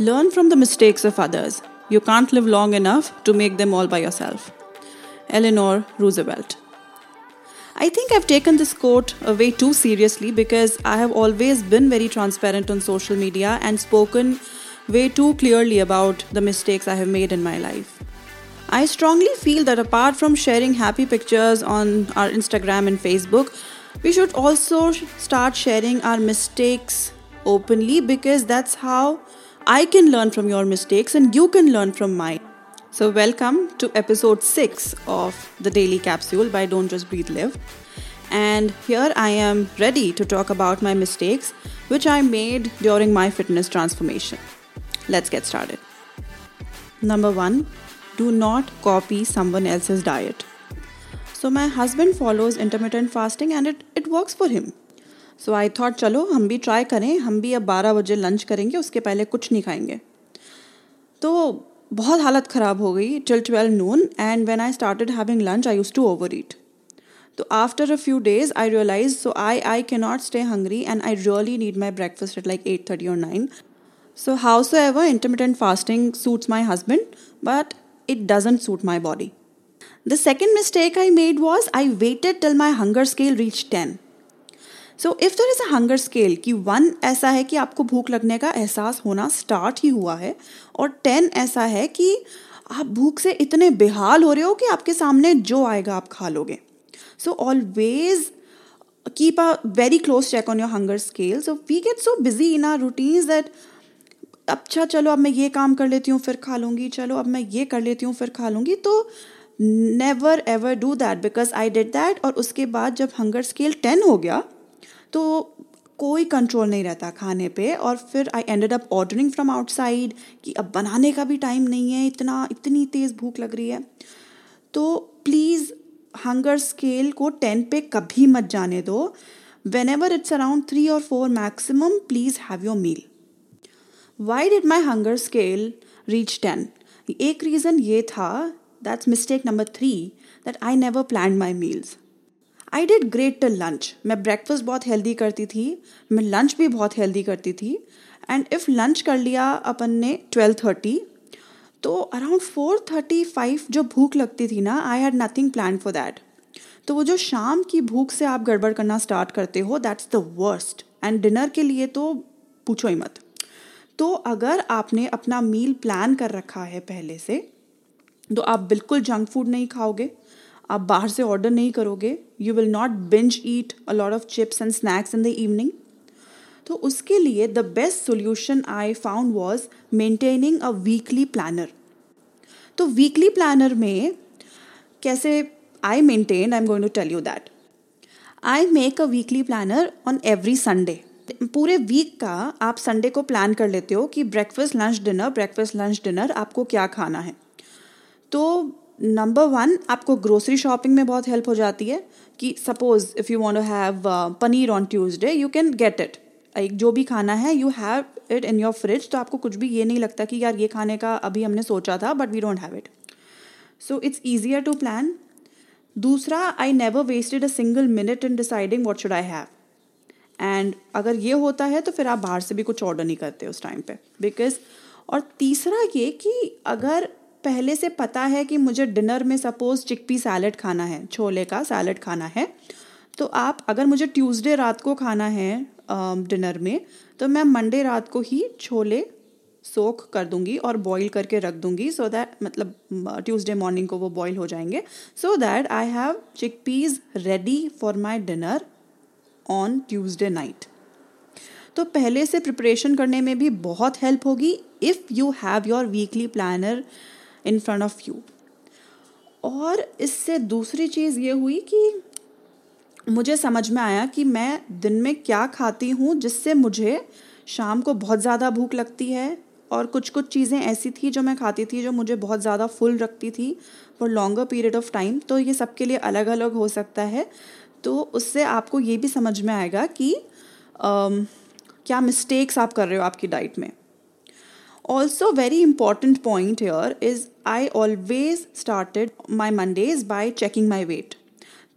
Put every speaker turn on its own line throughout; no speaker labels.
Learn from the mistakes of others. You can't live long enough to make them all by yourself. Eleanor Roosevelt. I think I've taken this quote way too seriously because I have always been very transparent on social media and spoken way too clearly about the mistakes I have made in my life. I strongly feel that apart from sharing happy pictures on our Instagram and Facebook, we should also start sharing our mistakes openly because that's how I can learn from your mistakes and you can learn from mine. So, welcome to episode 6 of the Daily Capsule by Don't Just Breathe Live. And here I am ready to talk about my mistakes which I made during my fitness transformation. Let's get started. Number 1 Do not copy someone else's diet. So, my husband follows intermittent fasting and it, it works for him. So I thought चलो, हम भी try करें, हम भी अब बारह बजे lunch करेंगे, उसके पहले कुछ नहीं खाएँगे. तो बहुत हालत ख़राब हो गई till twelve noon and when I started having lunch I use to overeat तो after a few days I realise so I I के not stay hungry and I really need my breakfast at like at thirty और nine so how so howsoever intermittent fasting suits my husband but it doesn't suit my body the second mistake I made was I waited till my hunger scale reach 10 so if there is a hunger scale कि one ऐसा है कि आपको भूख लगने का एहसास होना स्टार्ट ही हुआ है, और टेन ऐसा है कि आप भूख से इतने बेहाल हो रहे हो कि आपके सामने जो आएगा आप खा लोगे। So always keep a very close check on your hunger scale so we get so busy in our routines that अच्छा चलो अब मैं ये काम कर लेती हूँ, फिर खा लूँगी, चलो अब मैं ये कर लेती हूँ, फिर खा लूँगी। तो never ever do that because I did that और उसके बाद जब हंगर स्केल टेन हो गया तो कोई कंट्रोल नहीं रहता खाने पे और फिर I ended up ordering from outside कि अब बनाने का भी टाइम नहीं है, इतना, इतनी तेज़ भूख लग रही है। तो प्लीज़ हंगर स्केल को टेन पे कभी मत जाने दो। Whenever it's around three और four maximum please have your meal why did my hunger scale reach ten एक रीज़न ये था that's mistake number three that I never plan my meals I did great till lunch मैं breakfast बहुत healthy करती थी, मैं lunch भी बहुत हेल्दी करती थी एंड इफ़ लंच कर लिया अपन ने ट्वेल्व थर्टी तो अराउंड फोर थर्टी फाइव जो भूख लगती थी ना I had nothing plan for that तो वो जो शाम की भूख से आप गड़बड़ करना स्टार्ट करते हो that's the worst and dinner के लिए तो पूछो ही मत. तो अगर आपने अपना मील प्लान कर रखा है पहले से तो आप बिल्कुल जंक फ़ूड नहीं खाओगे. आप बाहर से ऑर्डर नहीं करोगे you will not binge eat a lot of chips and snacks in the evening तो उसके लिए the best solution I found was maintaining a weekly planner तो वीकली प्लानर में कैसे I maintain I am going to tell you that I make a weekly planner on every Sunday पूरे week का आप Sunday को plan कर लेते हो कि breakfast lunch dinner breakfast lunch dinner आपको क्या खाना है? तो नंबर वन आपको ग्रोसरी शॉपिंग में बहुत हेल्प हो जाती है कि suppose if you want to have paneer on Tuesday you can get it एक जो भी खाना है you have it in your fridge तो आपको कुछ भी ये नहीं लगता कि यार ये खाने का अभी हमने सोचा था but we don't have it so it's easier to plan दूसरा I never wasted a single minute in deciding what should I have and अगर ये होता है तो फिर आप बाहर से भी कुछ ऑर्डर नहीं करते उस टाइम पे. बिकॉज़ और तीसरा ये कि अगर पहले से पता है कि मुझे डिनर में सपोज़ चिकपी सैलड खाना है, छोले का सैलड खाना है। तो आप, अगर मुझे ट्यूसडे रात को खाना है डिनर में तो मैं मंडे रात को ही छोले सोख कर दूँगी और बॉईल करके रख दूँगी सो so दैट मतलब ट्यूसडे मॉर्निंग को वो बॉईल हो जाएँगे। So that I have chickpeas ready for my dinner on Tuesday night तो पहले से प्रिपरेशन करने में भी बहुत हेल्प होगी। If you have your weekly planner in front of you और इससे दूसरी चीज़ ये हुई कि मुझे समझ में आया कि मैं दिन में क्या खाती हूँ जिससे मुझे शाम को बहुत ज़्यादा भूख लगती है और कुछ कुछ चीज़ें ऐसी थी जो मैं खाती थी जो मुझे बहुत ज़्यादा फुल रखती थी for longer period of time तो ये सबके लिए अलग अलग हो सकता है। तो उससे आपको ये भी समझ में आएगा कि आ, क्या मिस्टेक्स आप कर रहे हो आपकी डाइट में। Also, very important point here is I always started my Mondays by checking my weight.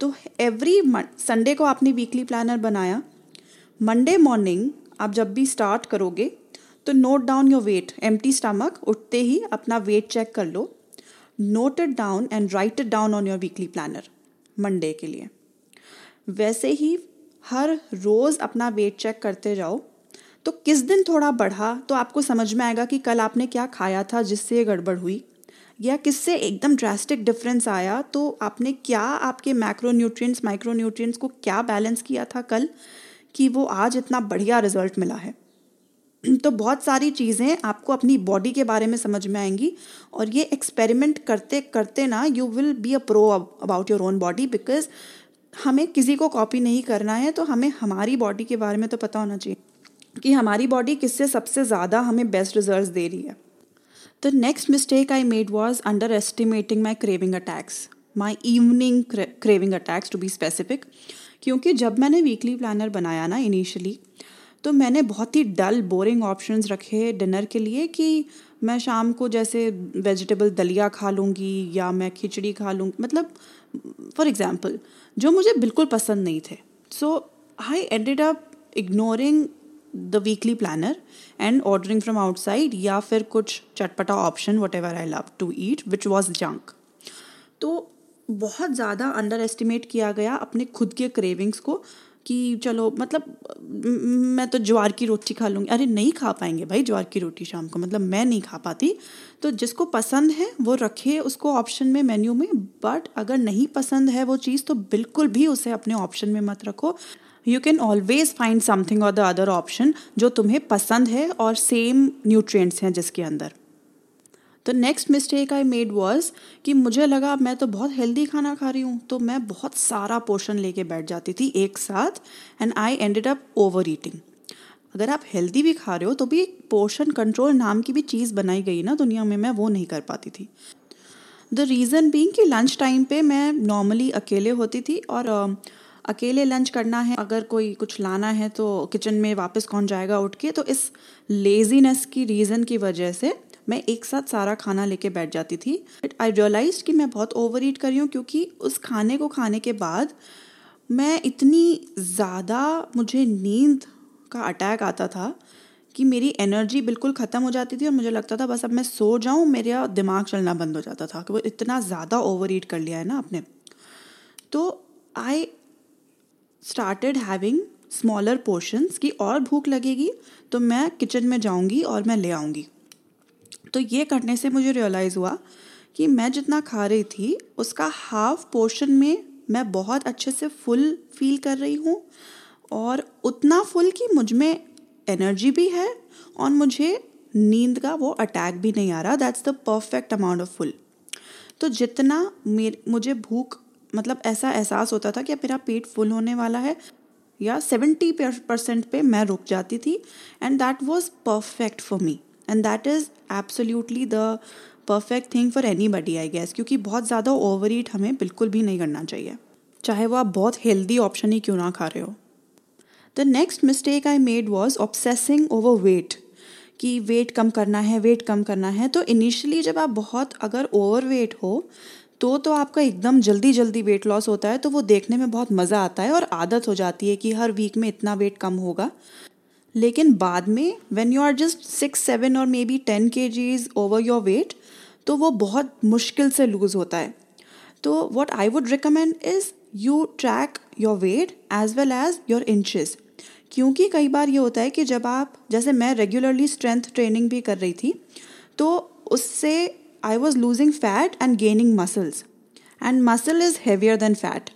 तो एवरी संडे को आपने वीकली प्लानर बनाया। मंडे मॉर्निंग आप जब भी स्टार्ट करोगे तो note down your weight empty stomach उठते ही अपना वेट चेक कर लो। Note it down and write it down on your weekly planner Monday के लिए। वैसे ही हर रोज़ अपना वेट चेक करते जाओ। तो किस दिन थोड़ा बढ़ा तो आपको समझ में आएगा कि कल आपने क्या खाया था, जिससे ये गड़बड़ हुई? या किससे एकदम ड्रास्टिक डिफरेंस आया तो आपने क्या आपके मैक्रो न्यूट्रिएंट्स माइक्रो न्यूट्रिएंट्स को क्या बैलेंस किया था कल कि वो आज इतना बढ़िया रिज़ल्ट मिला है? तो बहुत सारी चीज़ें आपको अपनी बॉडी के बारे में समझ में आएँगी और ये एक्सपेरिमेंट करते करते ना you will be a pro about your own body because हमें किसी को कॉपी नहीं करना है तो हमें हमारी बॉडी के बारे में तो पता होना चाहिए। कि हमारी बॉडी किससे सबसे ज़्यादा हमें बेस्ट रिज़ल्ट दे रही है। The next mistake I made was underestimating my craving attacks my evening craving attacks to be specific क्योंकि जब मैंने वीकली प्लानर बनाया ना इनिशियली तो मैंने बहुत ही डल बोरिंग ऑप्शंस रखे डिनर के लिए कि मैं शाम को जैसे वेजिटेबल दलिया खा लूँगी या मैं खिचड़ी खा लूँगी मतलब फॉर एग्ज़ाम्पल जो मुझे बिल्कुल पसंद नहीं थे। So I ended up ignoring the weekly planner and ordering from outside या फिर कुछ चटपटा option whatever I love to eat which was junk तो बहुत ज़्यादा अंडर एस्टिमेट किया गया अपने खुद के क्रेविंग्स को कि चलो मतलब मैं तो ज्वार की रोटी खा लूँगी। अरे, नहीं खा पाएँगे भाई ज्वार की रोटी शाम को मतलब मैं नहीं खा पाती। तो जिसको पसंद है, वो रखे उसको ऑप्शन में मेन्यू में बट अगर नहीं पसंद है वो चीज़ तो बिल्कुल भी उसे अपने ऑप्शन में मत रखो। You can always find something और द अदर ऑप्शन जो तुम्हें पसंद है और सेम न्यूट्रिएंट्स हैं जिसके अंदर। The next mistake I made was कि मुझे लगा मैं तो बहुत हेल्दी खाना खा रही हूँ तो मैं बहुत सारा पोर्शन लेके बैठ जाती थी एक साथ and I ended up overeating अगर आप हेल्दी भी खा रहे हो तो भी पोर्शन कंट्रोल नाम की भी चीज़ बनाई गई ना दुनिया में मैं वो नहीं कर पाती थी। द रीज़न बींग कि लंच टाइम पे मैं नॉर्मली अकेले होती थी और uh, अकेले लंच करना है, अगर कोई कुछ लाना है तो किचन में वापस कौन जाएगा उठ के? तो इस लेजीनेस की रीज़न की वजह से मैं एक साथ सारा खाना लेके बैठ जाती थी। बट आई रियलाइज़ कि मैं बहुत ओवर ईट कर हूँ क्योंकि उस खाने को खाने के बाद मैं इतनी ज़्यादा, मुझे नींद का अटैक आता था कि मेरी एनर्जी बिल्कुल ख़त्म हो जाती थी और मुझे लगता था बस अब मैं सो जाऊँ, मेरा दिमाग चलना बंद हो जाता था कि वो इतना ज़्यादा ओवर ईट कर लिया है ना आपने। तो I started having smaller portions की और भूख लगेगी तो मैं किचन में जाऊँगी और मैं ले आऊँगी। तो ये करने से मुझे रियलाइज़ हुआ कि मैं जितना खा रही थी, उसका हाफ़ पोर्शन में मैं बहुत अच्छे से फुल फील कर रही हूँ और उतना फुल कि मुझमें एनर्जी भी है और मुझे नींद का वो अटैक भी नहीं आ रहा। That's the perfect amount of full तो जितना मेरे, मुझे भूख मतलब ऐसा एहसास होता था कि मेरा पेट फुल होने वाला है, या सेवेंटी परसेंट पे मैं रुक जाती थी। And that was perfect for me and that is absolutely the perfect thing for anybody I guess क्योंकि बहुत ज़्यादा ओवर ईट हमें बिल्कुल भी नहीं करना चाहिए। चाहे वो आप बहुत हेल्दी ऑप्शन ही क्यों ना खा रहे हो। The next mistake I made was obsessing over weight कि वेट कम करना है वेट कम करना है। तो इनिशियली जब आप बहुत अगर ओवर वेट हो तो तो आपका एकदम जल्दी जल्दी वेट लॉस होता है तो वो देखने में बहुत मज़ा आता है और आदत हो जाती है कि हर वीक में इतना वेट कम होगा। लेकिन बाद में when you are just six seven और मे बी टेन के जीज ओवर योर वेट तो वो बहुत मुश्किल से लूज़ होता है। तो what I would recommend is you track your weight as well as your inches क्योंकि कई बार ये होता है कि जब आप, जैसे मैं रेगुलरली स्ट्रेंथ ट्रेनिंग भी कर रही थी तो उससे I was losing fat and gaining muscles and muscle is heavier than fat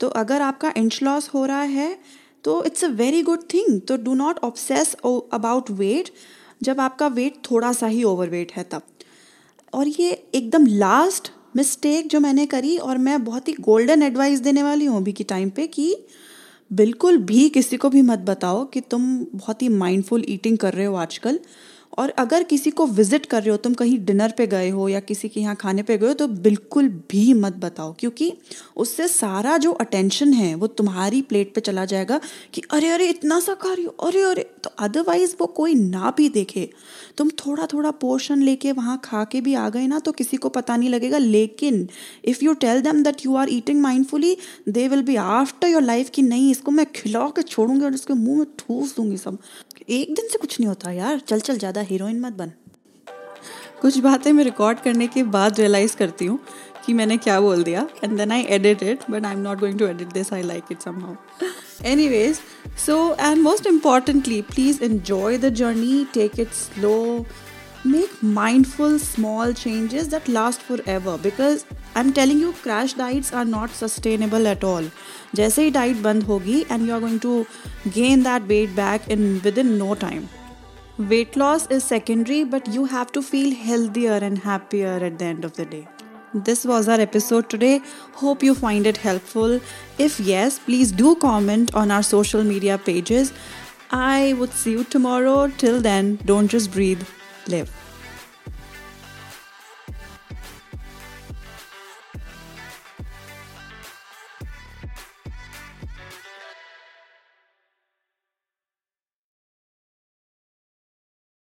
तो अगर आपका इंच लॉस हो रहा है तो it's a very good thing तो do not obsess about weight जब आपका वेट थोड़ा सा ही ओवर वेट है तब। और ये एकदम लास्ट मिस्टेक जो मैंने करी और मैं बहुत ही गोल्डन एडवाइस देने वाली हूँ अभी के टाइम पे कि बिल्कुल भी किसी को भी मत बताओ कि तुम बहुत ही माइंडफुल ईटिंग कर रहे हो आजकल। और अगर किसी को विज़िट कर रहे हो, तुम कहीं डिनर पे गए हो या किसी के यहाँ खाने पे गए हो तो बिल्कुल भी मत बताओ, क्योंकि उससे सारा जो अटेंशन है, वो तुम्हारी प्लेट पे चला जाएगा कि अरे अरे, इतना सा खा रही हो, अरे अरे तो अदरवाइज़ वो कोई ना भी देखे। तुम थोड़ा थोड़ा पोर्शन लेके वहाँ खा के भी आ गए ना तो किसी को पता नहीं लगेगा, लेकिन if you tell them that you are eating mindfully they will be after your life कि नहीं, इसको मैं खिला के छोड़ूँगी और इसके मुँह में ठूस दूँगी सब। एक दिन से कुछ नहीं होता यार, चल चल, ज़्यादा ज़्यादा हीरोइन मत बन। कुछ बातें मैं रिकॉर्ड करने के बाद रियलाइज़ करती हूँ कि मैंने क्या बोल दिया and then I edit it but I am not going to edit this I like it somehow anyways so and most importantly please enjoy the journey take it slow make mindful small changes that last forever because I am telling you crash diets are not sustainable at all जैसे ही diet बंद होगी and you are going to gain that weight back in within no time weight loss is secondary but you have to feel healthier and happier at the end of the day this was our episode today. Hope you find it helpful. If yes, please do comment on our social media pages. I would see you tomorrow. Till then, don't just breathe, live.